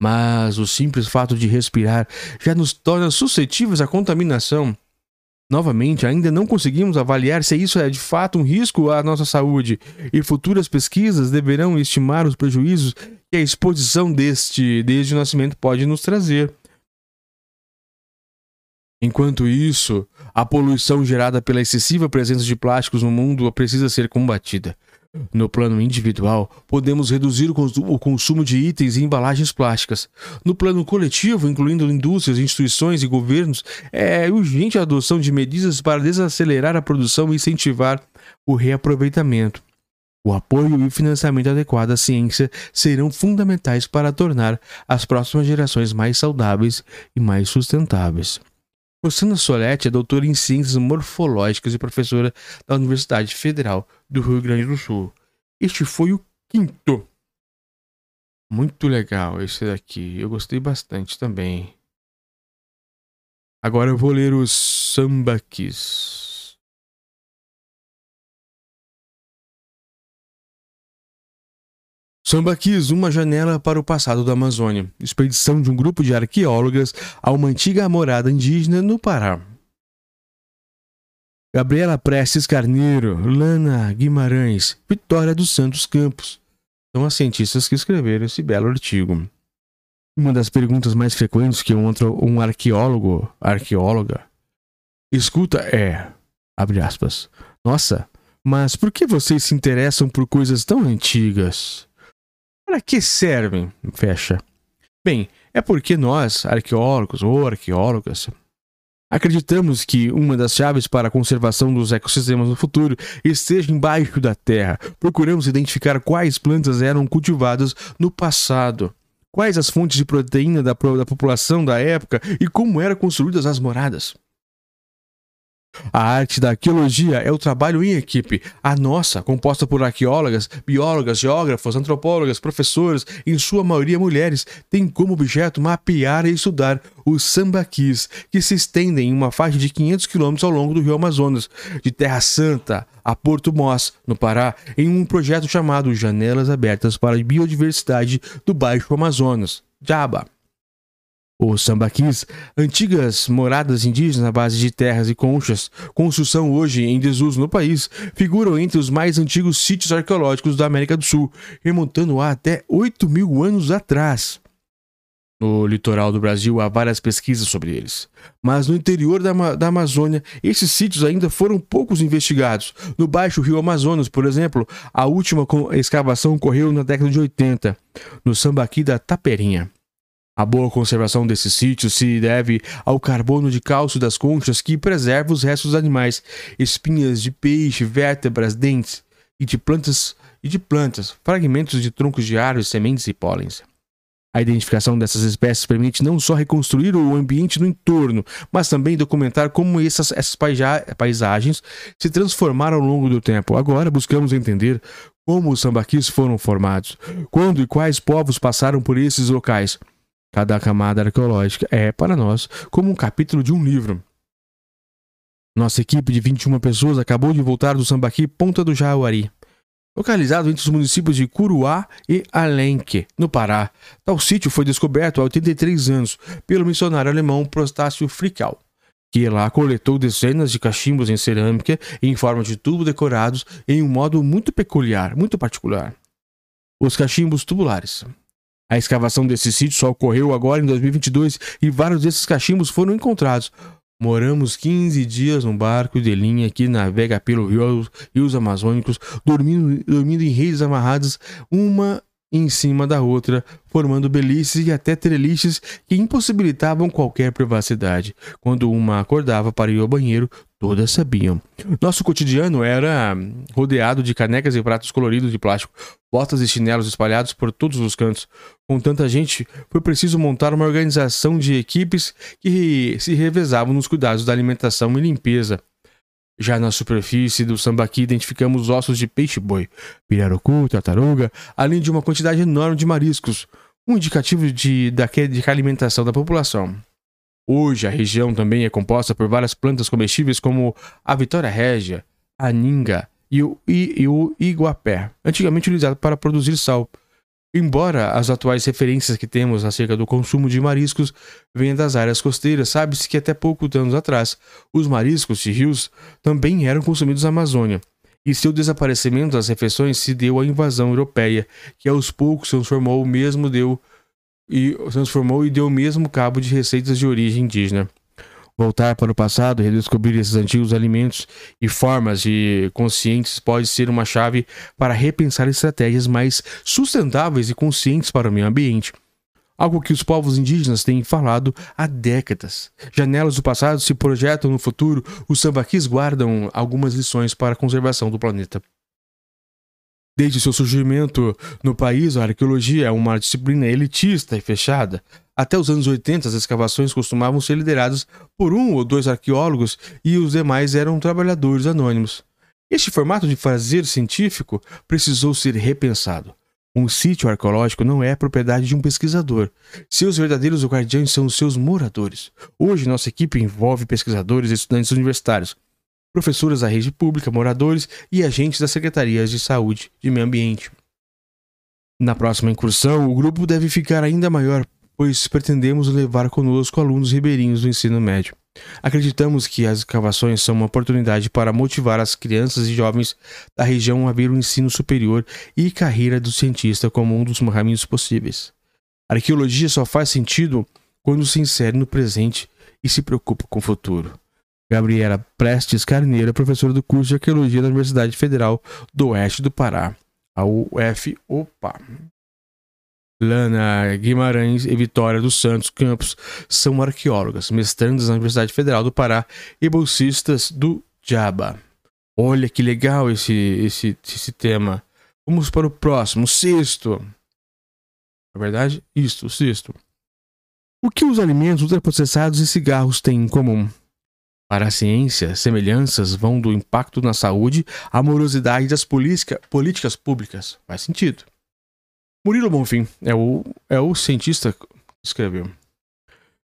Mas o simples fato de respirar já nos torna suscetíveis à contaminação. Novamente, ainda não conseguimos avaliar se isso é de fato um risco à nossa saúde, e futuras pesquisas deverão estimar os prejuízos que a exposição deste desde o nascimento pode nos trazer. Enquanto isso, a poluição gerada pela excessiva presença de plásticos no mundo precisa ser combatida. No plano individual, podemos reduzir o consumo de itens e embalagens plásticas. No plano coletivo, incluindo indústrias, instituições e governos, é urgente a adoção de medidas para desacelerar a produção e incentivar o reaproveitamento. O apoio e o financiamento adequado à ciência serão fundamentais para tornar as próximas gerações mais saudáveis e mais sustentáveis. Rosana Soletti é doutora em Ciências Morfológicas e professora da Universidade Federal do Rio Grande do Sul. Este foi o quinto. Muito legal esse daqui. Eu gostei bastante também. Agora eu vou ler os sambaquis. Sambaquis, uma janela para o passado da Amazônia. Expedição de um grupo de arqueólogas a uma antiga morada indígena no Pará. Gabriela Prestes Carneiro, Lana Guimarães, Vitória dos Santos Campos. São as cientistas que escreveram esse belo artigo. Uma das perguntas mais frequentes que um, um arqueólogo, arqueóloga, escuta é, abre aspas, nossa, mas por que vocês se interessam por coisas tão antigas? Para que servem? Fecha. Bem, é porque nós, arqueólogos ou arqueólogas, acreditamos que uma das chaves para a conservação dos ecossistemas no futuro esteja embaixo da terra. Procuramos identificar quais plantas eram cultivadas no passado, quais as fontes de proteína da, população da época e como eram construídas as moradas. A arte da arqueologia é o trabalho em equipe. A nossa, composta por arqueólogas, biólogas, geógrafos, antropólogas, professores, em sua maioria mulheres, tem como objeto mapear e estudar os sambaquis, que se estendem em uma faixa de 500 quilômetros ao longo do rio Amazonas, de Terra Santa a Porto Mós, no Pará, em um projeto chamado Janelas Abertas para a Biodiversidade do Baixo Amazonas, JABA. Os sambaquis, antigas moradas indígenas à base de terras e conchas, construção hoje em desuso no país, figuram entre os mais antigos sítios arqueológicos da América do Sul, remontando a até 8 mil anos atrás. No litoral do Brasil há várias pesquisas sobre eles, mas no interior da, da Amazônia esses sítios ainda foram poucos investigados. No baixo rio Amazonas, por exemplo, a última escavação ocorreu na década de 80, no Sambaqui da Taperinha. A boa conservação desses sítios se deve ao carbono de cálcio das conchas que preserva os restos animais, espinhas de peixe, vértebras, dentes. e de plantas e de plantas, fragmentos de troncos de árvores, sementes e pólens. A identificação dessas espécies permite não só reconstruir o ambiente no entorno, mas também documentar como essas, essas paisagens se transformaram ao longo do tempo. Agora buscamos entender como os sambaquis foram formados, quando e quais povos passaram por esses locais. Cada camada arqueológica é, para nós, como um capítulo de um livro. Nossa equipe de 21 pessoas acabou de voltar do Sambaqui Ponta do Jauari localizado entre os municípios de Curuá e Alenque, no Pará. Tal sítio foi descoberto há 83 anos pelo missionário alemão Prostácio Frical, que lá coletou dezenas de cachimbos em cerâmica em forma de tubo decorados em um modo muito peculiar, muito particular. Os cachimbos tubulares. A escavação desse sítio só ocorreu agora em 2022 e vários desses cachimbos foram encontrados, Moramos 15 dias num barco de linha que navega pelo rio, rios amazônicos, dormindo, dormindo em redes amarradas, uma em cima da outra, formando beliches e até treliches que impossibilitavam qualquer privacidade. Quando uma acordava para ir ao banheiro, todas sabiam. Nosso cotidiano era rodeado de canecas e pratos coloridos de plástico, botas e chinelos espalhados por todos os cantos. Com tanta gente, foi preciso montar uma organização de equipes que se revezavam nos cuidados da alimentação e limpeza. Já na superfície do sambaqui identificamos ossos de peixe-boi, pirarucu, tartaruga, além de uma quantidade enorme de mariscos, um indicativo de, da, de alimentação da população. Hoje a região também é composta por várias plantas comestíveis como a Vitória Régia, a Ninga e o, e, e o Iguapé, antigamente utilizado para produzir sal. Embora as atuais referências que temos acerca do consumo de mariscos venham das áreas costeiras, sabe-se que até poucos anos atrás os mariscos de rios também eram consumidos na Amazônia. E seu desaparecimento das refeições se deu à invasão europeia, que aos poucos transformou mesmo deu e transformou e deu mesmo cabo de receitas de origem indígena. Voltar para o passado redescobrir esses antigos alimentos e formas de conscientes pode ser uma chave para repensar estratégias mais sustentáveis e conscientes para o meio ambiente. Algo que os povos indígenas têm falado há décadas. Janelas do passado se projetam no futuro, os sambaquis guardam algumas lições para a conservação do planeta. Desde seu surgimento no país, a arqueologia é uma disciplina elitista e fechada. Até os anos 80, as escavações costumavam ser lideradas por um ou dois arqueólogos e os demais eram trabalhadores anônimos. Este formato de fazer científico precisou ser repensado. Um sítio arqueológico não é propriedade de um pesquisador. Seus verdadeiros guardiões são os seus moradores. Hoje, nossa equipe envolve pesquisadores e estudantes universitários, professores da rede pública, moradores e agentes das secretarias de saúde e meio ambiente. Na próxima incursão, o grupo deve ficar ainda maior, pois pretendemos levar conosco alunos ribeirinhos do ensino médio. Acreditamos que as escavações são uma oportunidade para motivar as crianças e jovens da região a ver o ensino superior e carreira do cientista como um dos caminhos possíveis. A arqueologia só faz sentido quando se insere no presente e se preocupa com o futuro. Gabriela Prestes Carneiro, professora do curso de Arqueologia da Universidade Federal do Oeste do Pará, a UFOPA. Lana Guimarães e Vitória dos Santos Campos são arqueólogas, mestrandas na Universidade Federal do Pará e bolsistas do JABA. Olha que legal esse, esse, esse tema. Vamos para o próximo, sexto. Na verdade, isto, o sexto. O que os alimentos ultraprocessados e cigarros têm em comum? Para a ciência, semelhanças vão do impacto na saúde à morosidade das políticas públicas. Faz sentido. Murilo Bonfim é o, é o cientista que escreveu.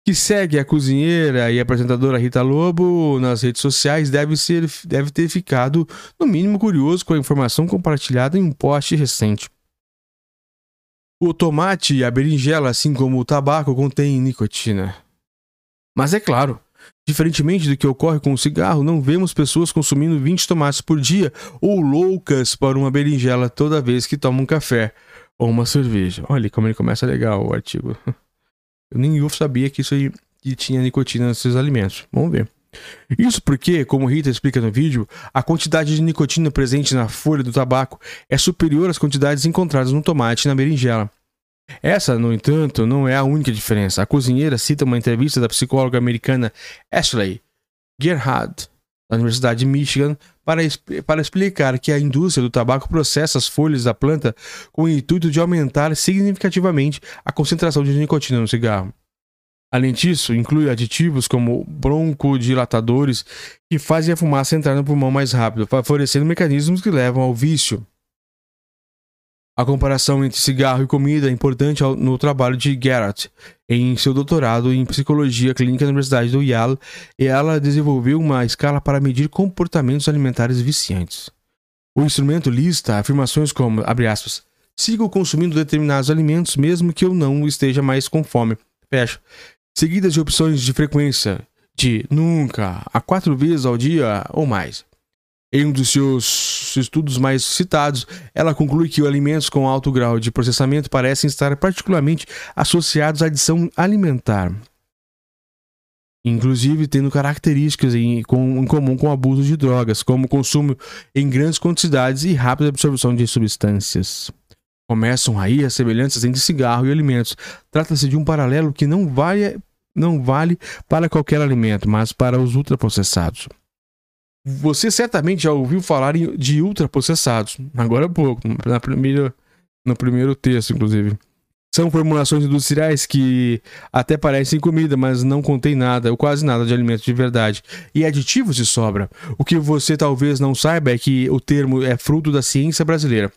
Que segue a cozinheira e apresentadora Rita Lobo nas redes sociais deve, ser, deve ter ficado, no mínimo, curioso com a informação compartilhada em um post recente. O tomate e a berinjela, assim como o tabaco, contêm nicotina. Mas é claro, Diferentemente do que ocorre com o cigarro, não vemos pessoas consumindo 20 tomates por dia ou loucas para uma berinjela toda vez que tomam café ou uma cerveja. Olha como ele começa legal o artigo. [laughs] Eu nem eu sabia que isso aí que tinha nicotina nesses alimentos. Vamos ver. Isso porque, como Rita explica no vídeo, a quantidade de nicotina presente na folha do tabaco é superior às quantidades encontradas no tomate e na berinjela. Essa, no entanto, não é a única diferença. A cozinheira cita uma entrevista da psicóloga americana Ashley Gerhard, da Universidade de Michigan, para, para explicar que a indústria do tabaco processa as folhas da planta com o intuito de aumentar significativamente a concentração de nicotina no cigarro. Além disso, inclui aditivos como broncodilatadores que fazem a fumaça entrar no pulmão mais rápido, favorecendo mecanismos que levam ao vício. A comparação entre cigarro e comida é importante no trabalho de Garrett, em seu doutorado em psicologia clínica na Universidade do Yale, e ela desenvolveu uma escala para medir comportamentos alimentares viciantes. O instrumento lista afirmações como, abre aspas, sigo consumindo determinados alimentos mesmo que eu não esteja mais com fome, fecha, seguidas de opções de frequência de nunca, a quatro vezes ao dia ou mais. Em um dos seus estudos mais citados, ela conclui que os alimentos com alto grau de processamento parecem estar particularmente associados à adição alimentar, inclusive tendo características em, com, em comum com o abuso de drogas, como consumo em grandes quantidades e rápida absorção de substâncias. Começam aí as semelhanças entre cigarro e alimentos. Trata-se de um paralelo que não vale, não vale para qualquer alimento, mas para os ultraprocessados. Você certamente já ouviu falar de ultraprocessados, agora há pouco, na primeira, no primeiro texto, inclusive. São formulações industriais que até parecem comida, mas não contém nada ou quase nada de alimento de verdade. E aditivos de sobra. O que você talvez não saiba é que o termo é fruto da ciência brasileira.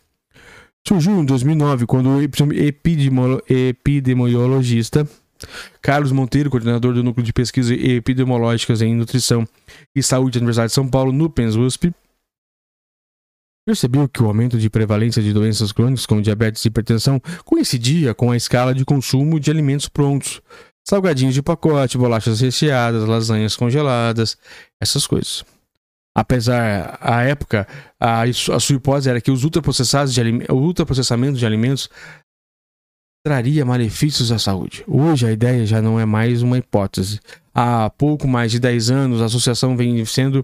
Surgiu em 2009, quando o epidemiologista Carlos Monteiro, coordenador do Núcleo de Pesquisas Epidemiológicas em Nutrição e Saúde da Universidade de São Paulo, NUPENS USP, percebeu que o aumento de prevalência de doenças crônicas como diabetes e hipertensão coincidia com a escala de consumo de alimentos prontos, salgadinhos de pacote, bolachas recheadas, lasanhas congeladas, essas coisas. Apesar, à época, a, a sua hipótese era que os ultraprocessados de, ultraprocessamento de alimentos traria malefícios à saúde. Hoje a ideia já não é mais uma hipótese. Há pouco mais de 10 anos, a associação vem sendo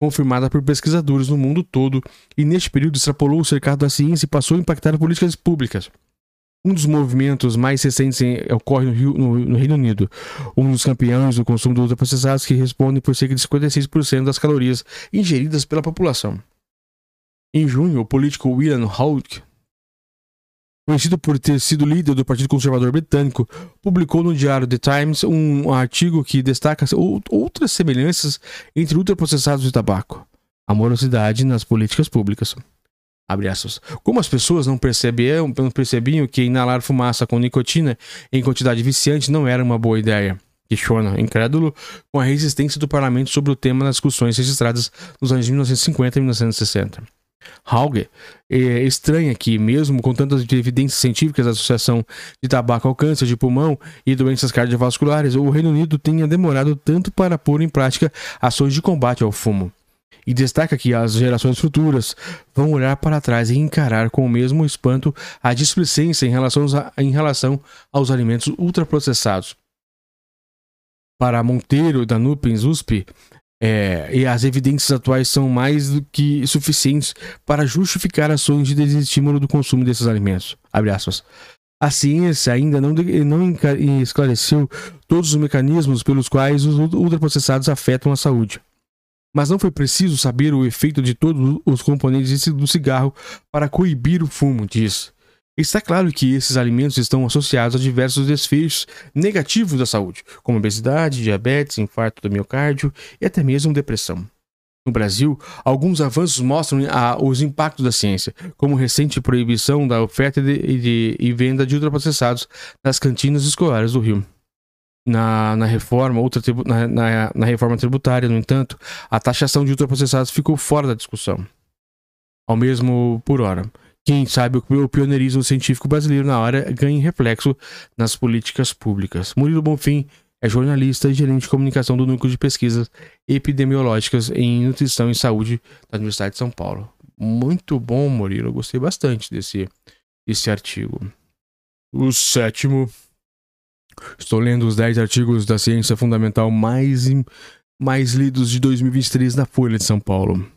confirmada por pesquisadores no mundo todo e neste período extrapolou o cercado da ciência e passou a impactar políticas públicas. Um dos movimentos mais recentes ocorre no, Rio, no, no, Reino Unido. Um dos campeões do consumo de ultraprocessados que responde por cerca de 56% das calorias ingeridas pela população. Em junho, o político William Hawke conhecido por ter sido líder do Partido Conservador Britânico, publicou no diário The Times um artigo que destaca outras semelhanças entre ultraprocessados e tabaco. A morosidade nas políticas públicas. Como as pessoas não percebiam, não percebiam que inalar fumaça com nicotina em quantidade viciante não era uma boa ideia. Questiona, incrédulo, com a resistência do parlamento sobre o tema nas discussões registradas nos anos 1950 e 1960. Hauger é, estranha que, mesmo com tantas evidências científicas da associação de tabaco ao câncer de pulmão e doenças cardiovasculares, o Reino Unido tenha demorado tanto para pôr em prática ações de combate ao fumo. E destaca que as gerações futuras vão olhar para trás e encarar com o mesmo espanto a displicência em relação, a, em relação aos alimentos ultraprocessados. Para Monteiro, da Nupens USP, é, e as evidências atuais são mais do que suficientes para justificar ações de desestímulo do consumo desses alimentos. A ciência ainda não, não esclareceu todos os mecanismos pelos quais os ultraprocessados afetam a saúde. Mas não foi preciso saber o efeito de todos os componentes do cigarro para coibir o fumo, diz. Está claro que esses alimentos estão associados a diversos desfechos negativos da saúde, como obesidade, diabetes, infarto do miocárdio e até mesmo depressão. No Brasil, alguns avanços mostram a, os impactos da ciência, como recente proibição da oferta de, de, e venda de ultraprocessados nas cantinas escolares do Rio. Na, na, reforma, outra, na, na, na reforma tributária, no entanto, a taxação de ultraprocessados ficou fora da discussão. Ao mesmo por hora. Quem sabe o pioneirismo científico brasileiro na área ganha reflexo nas políticas públicas. Murilo Bonfim é jornalista e gerente de comunicação do Núcleo de Pesquisas Epidemiológicas em Nutrição e Saúde da Universidade de São Paulo. Muito bom, Murilo. Gostei bastante desse, desse artigo. O sétimo. Estou lendo os 10 artigos da ciência fundamental mais, mais lidos de 2023 na Folha de São Paulo.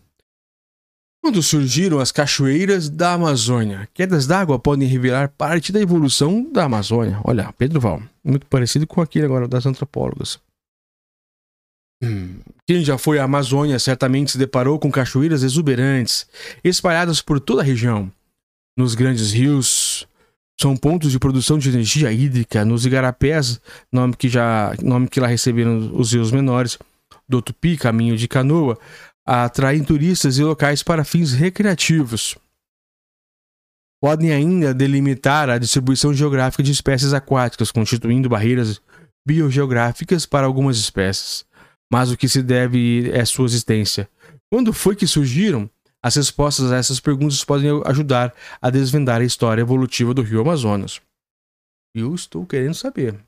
Quando surgiram as cachoeiras da Amazônia, quedas d'água podem revelar parte da evolução da Amazônia. Olha, Pedro Val, muito parecido com aquele agora das antropólogas. Quem já foi à Amazônia certamente se deparou com cachoeiras exuberantes, espalhadas por toda a região. Nos grandes rios, são pontos de produção de energia hídrica. Nos igarapés, nome que, já, nome que lá receberam os rios menores, do Tupi, caminho de canoa, atraem turistas e locais para fins recreativos. Podem ainda delimitar a distribuição geográfica de espécies aquáticas, constituindo barreiras biogeográficas para algumas espécies. Mas o que se deve é sua existência. Quando foi que surgiram? As respostas a essas perguntas podem ajudar a desvendar a história evolutiva do rio Amazonas. Eu estou querendo saber.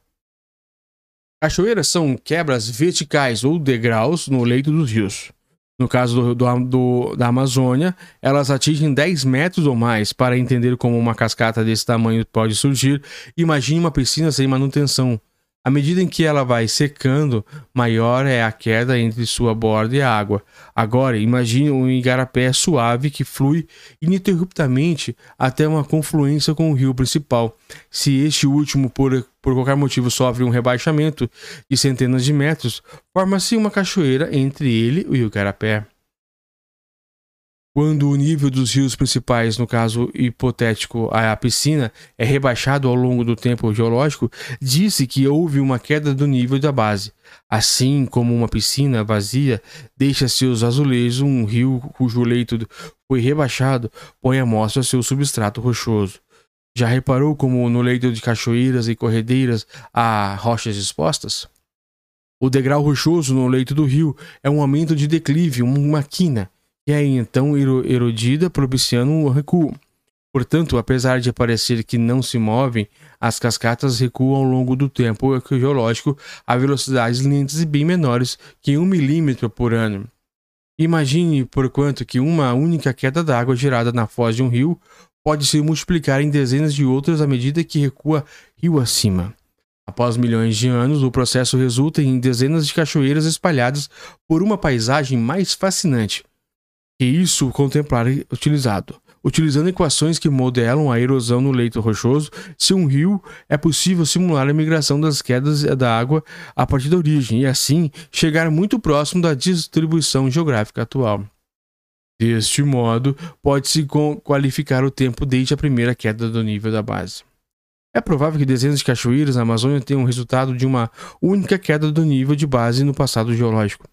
Cachoeiras são quebras verticais ou degraus no leito dos rios. No caso do, do, do, da Amazônia, elas atingem 10 metros ou mais. Para entender como uma cascata desse tamanho pode surgir, imagine uma piscina sem manutenção. À medida em que ela vai secando, maior é a queda entre sua borda e a água. Agora, imagine um igarapé suave que flui ininterruptamente até uma confluência com o rio principal. Se este último, por, por qualquer motivo, sofre um rebaixamento de centenas de metros, forma-se uma cachoeira entre ele e o igarapé. Quando o nível dos rios principais, no caso hipotético a piscina, é rebaixado ao longo do tempo geológico, disse que houve uma queda do nível da base. Assim como uma piscina vazia deixa seus azulejos, um rio cujo leito foi rebaixado põe à mostra seu substrato rochoso. Já reparou como no leito de cachoeiras e corredeiras há rochas expostas? O degrau rochoso no leito do rio é um aumento de declive, uma quina e é então erodida, propiciando um recuo. Portanto, apesar de parecer que não se movem, as cascatas recuam ao longo do tempo geológico a velocidades lentas e bem menores que 1 milímetro por ano. Imagine por quanto que uma única queda d'água gerada na foz de um rio pode se multiplicar em dezenas de outras à medida que recua rio acima. Após milhões de anos, o processo resulta em dezenas de cachoeiras espalhadas por uma paisagem mais fascinante que isso contemplar utilizado. Utilizando equações que modelam a erosão no leito rochoso, se um rio é possível simular a migração das quedas da água a partir da origem e assim chegar muito próximo da distribuição geográfica atual. Deste modo, pode-se qualificar o tempo desde a primeira queda do nível da base. É provável que dezenas de cachoeiras na Amazônia tenham resultado de uma única queda do nível de base no passado geológico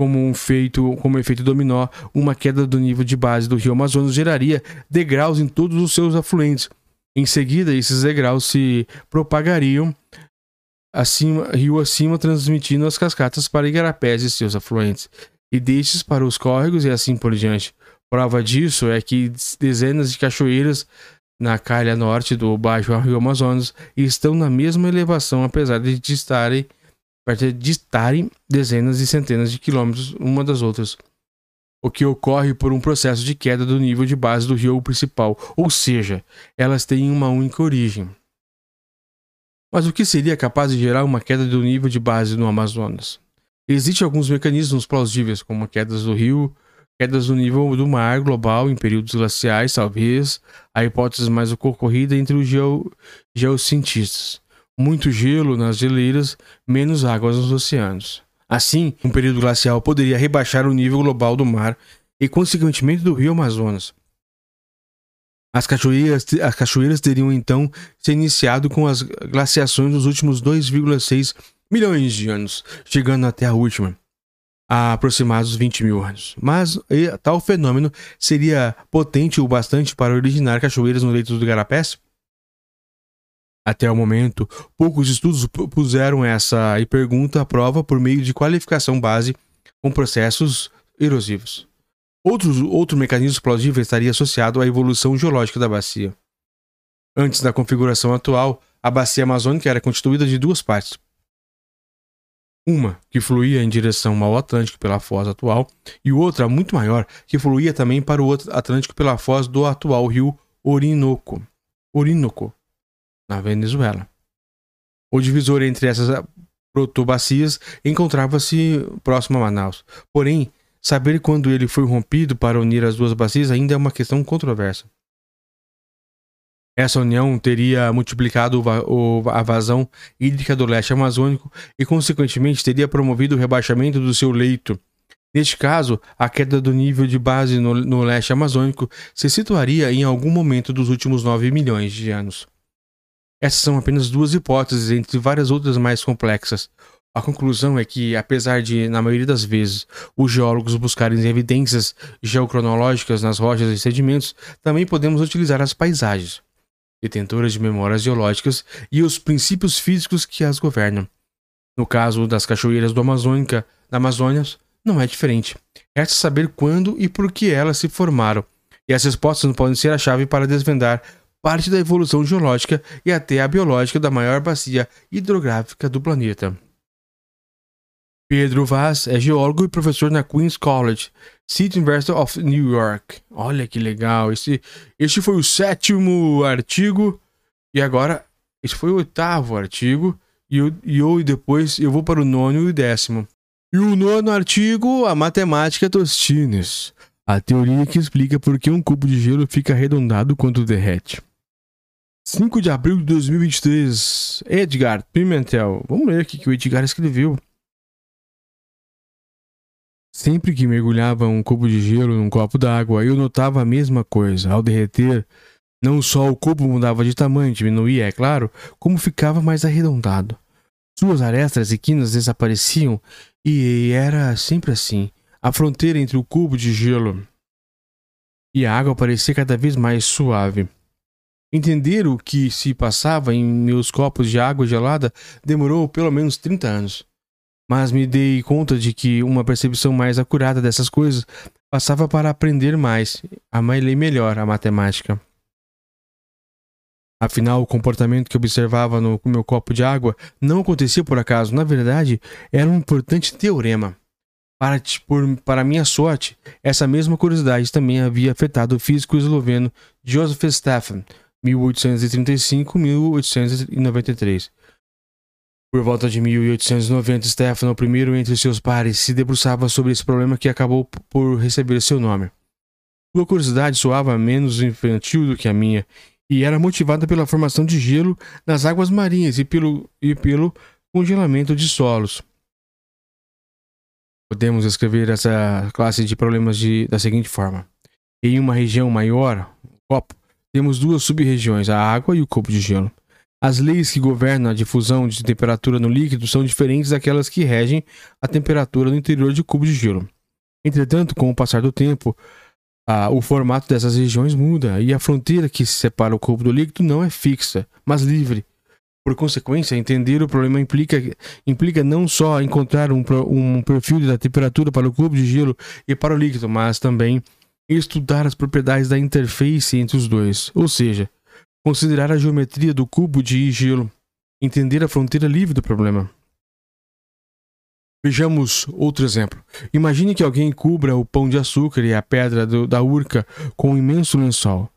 como um feito, como efeito dominó, uma queda do nível de base do rio Amazonas geraria degraus em todos os seus afluentes. Em seguida, esses degraus se propagariam acima, rio acima, transmitindo as cascatas para igarapés e seus afluentes, e destes para os córregos e assim por diante. Prova disso é que dezenas de cachoeiras na calha norte do baixo rio Amazonas estão na mesma elevação, apesar de de estarem dezenas e centenas de quilômetros uma das outras, o que ocorre por um processo de queda do nível de base do rio principal, ou seja, elas têm uma única origem. Mas o que seria capaz de gerar uma queda do nível de base no Amazonas? Existem alguns mecanismos plausíveis, como quedas do rio, quedas do nível do mar global em períodos glaciais, talvez a hipótese mais ocorrida entre os geo geocientistas muito gelo nas geleiras, menos águas nos oceanos. Assim, um período glacial poderia rebaixar o nível global do mar e, consequentemente, do rio Amazonas. As cachoeiras, as cachoeiras teriam então se iniciado com as glaciações dos últimos 2,6 milhões de anos, chegando até a última, há aproximados 20 mil anos. Mas tal fenômeno seria potente o bastante para originar cachoeiras no leito do Garapés? Até o momento, poucos estudos puseram essa pergunta à prova por meio de qualificação base com processos erosivos. Outros, outro mecanismo plausível estaria associado à evolução geológica da bacia. Antes da configuração atual, a bacia amazônica era constituída de duas partes. Uma, que fluía em direção ao Atlântico pela foz atual, e outra, muito maior, que fluía também para o Atlântico pela foz do atual rio Orinoco. Orinoco na Venezuela. O divisor entre essas protobacias encontrava-se próximo a Manaus. Porém, saber quando ele foi rompido para unir as duas bacias ainda é uma questão controversa. Essa união teria multiplicado a vazão hídrica do leste amazônico e, consequentemente, teria promovido o rebaixamento do seu leito. Neste caso, a queda do nível de base no, no leste amazônico se situaria em algum momento dos últimos 9 milhões de anos. Essas são apenas duas hipóteses entre várias outras mais complexas. A conclusão é que, apesar de, na maioria das vezes, os geólogos buscarem evidências geocronológicas nas rochas e sedimentos, também podemos utilizar as paisagens, detentoras de memórias geológicas e os princípios físicos que as governam. No caso das cachoeiras do Amazônica, da Amazônia, não é diferente. Resta saber quando e por que elas se formaram, e as respostas podem ser a chave para desvendar parte da evolução geológica e até a biológica da maior bacia hidrográfica do planeta. Pedro Vaz é geólogo e professor na Queen's College, City University of New York. Olha que legal. Esse, este foi o sétimo artigo. E agora, esse foi o oitavo artigo. E eu, e eu depois eu vou para o nono e o décimo. E o nono artigo, a matemática Tostines. A teoria que explica por que um cubo de gelo fica arredondado quando derrete. 5 de abril de 2023. Edgar Pimentel. Vamos ler o que o Edgar escreveu. Sempre que mergulhava um cubo de gelo num copo d'água, eu notava a mesma coisa. Ao derreter, não só o cubo mudava de tamanho, diminuía, é claro, como ficava mais arredondado. Suas arestas e quinas desapareciam e era sempre assim. A fronteira entre o cubo de gelo e a água parecia cada vez mais suave. Entender o que se passava em meus copos de água gelada demorou pelo menos 30 anos mas me dei conta de que uma percepção mais acurada dessas coisas passava para aprender mais, a ler melhor a matemática. Afinal, o comportamento que observava no meu copo de água não acontecia por acaso, na verdade, era um importante teorema. Para, por, para minha sorte, essa mesma curiosidade também havia afetado o físico esloveno Joseph Stefan, 1835-1893 por volta de 1890, Stefano, primeiro entre seus pares, se debruçava sobre esse problema que acabou por receber seu nome. Sua curiosidade soava menos infantil do que a minha, e era motivada pela formação de gelo nas águas marinhas e pelo, e pelo congelamento de solos. Podemos escrever essa classe de problemas de, da seguinte forma: em uma região maior, copo, temos duas sub-regiões, a água e o copo de gelo. As leis que governam a difusão de temperatura no líquido são diferentes daquelas que regem a temperatura no interior de cubo de gelo. Entretanto, com o passar do tempo, o formato dessas regiões muda e a fronteira que separa o cubo do líquido não é fixa, mas livre. Por consequência, entender o problema implica, implica não só encontrar um, um perfil da temperatura para o cubo de gelo e para o líquido, mas também estudar as propriedades da interface entre os dois, ou seja, Considerar a geometria do cubo de gelo. Entender a fronteira livre do problema. Vejamos outro exemplo. Imagine que alguém cubra o pão de açúcar e a pedra do, da urca com um imenso lençol.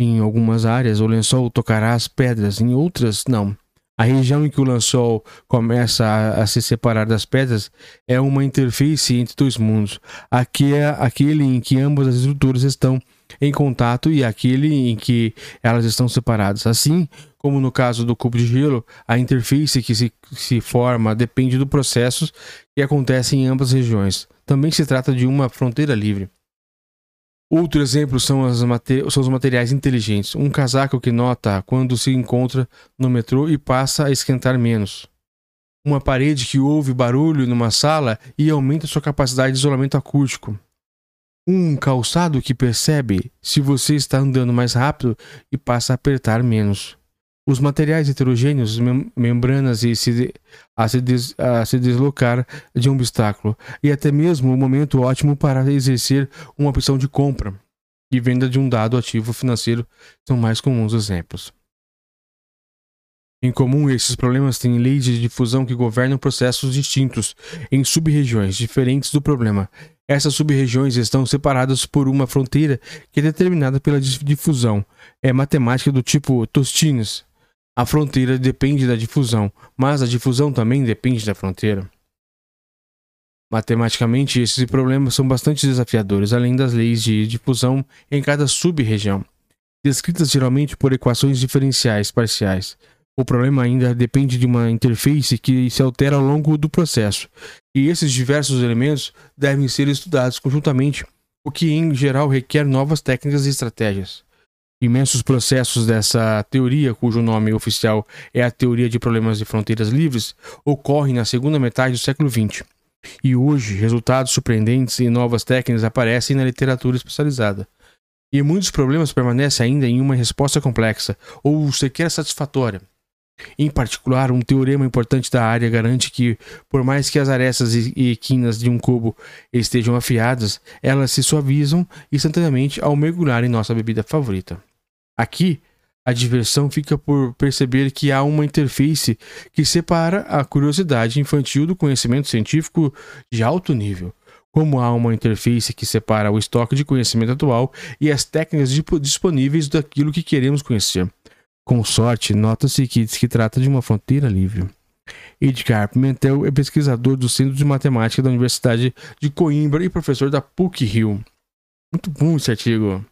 Em algumas áreas, o lençol tocará as pedras, em outras, não. A região em que o lençol começa a, a, se separar das pedras é uma interface entre dois mundos. Aqui é aquele em que ambas as estruturas estão em contato e aquele em que elas estão separadas. Assim como no caso do cubo de gelo, a interface que se, se forma depende do processo que acontece em ambas regiões. Também se trata de uma fronteira livre. Outro exemplo são, são, os materiais inteligentes. Um casaco que nota quando se encontra no metrô e passa a esquentar menos. Uma parede que ouve barulho numa sala e aumenta sua capacidade de isolamento acústico um calçado que percebe se você está andando mais rápido e passa a apertar menos. Os materiais heterogêneos, mem membranas e se, a, se a se deslocar de um obstáculo, e até mesmo o momento ótimo para exercer uma opção de compra e venda de um dado ativo financeiro são mais comuns exemplos. Em comum, esses problemas têm leis de difusão que governam processos distintos em sub-regiões diferentes do problema, essas sub-regiões estão separadas por uma fronteira que é determinada pela difusão. É matemática do tipo Tostines. A fronteira depende da difusão, mas a difusão também depende da fronteira. Matematicamente, esses problemas são bastante desafiadores, além das leis de difusão em cada sub-região. descritas geralmente por equações diferenciais parciais. O problema ainda depende de uma interface que se altera ao longo do processo, e esses diversos elementos devem ser estudados conjuntamente, o que em geral requer novas técnicas e estratégias. Imensos processos dessa teoria, cujo nome oficial é a Teoria de Problemas de Fronteiras Livres, ocorrem na segunda metade do século XX. E hoje, resultados surpreendentes e novas técnicas aparecem na literatura especializada. E muitos problemas permanecem ainda em uma resposta complexa ou sequer satisfatória. Em particular, um teorema importante da área garante que, por mais que as arestas e quinas de um cubo estejam afiadas, elas se suavizam instantaneamente ao mergulhar em nossa bebida favorita. Aqui, a diversão fica por perceber que há uma interface que separa a curiosidade infantil do conhecimento científico de alto nível, como há uma interface que separa o estoque de conhecimento atual e as técnicas disponíveis daquilo que queremos conhecer. Com sorte, nota-se que se trata de uma fronteira livre. Edgar Pimentel é pesquisador do Centro de Matemática da Universidade de Coimbra e professor da PUC-Rio. Muito bom esse artigo.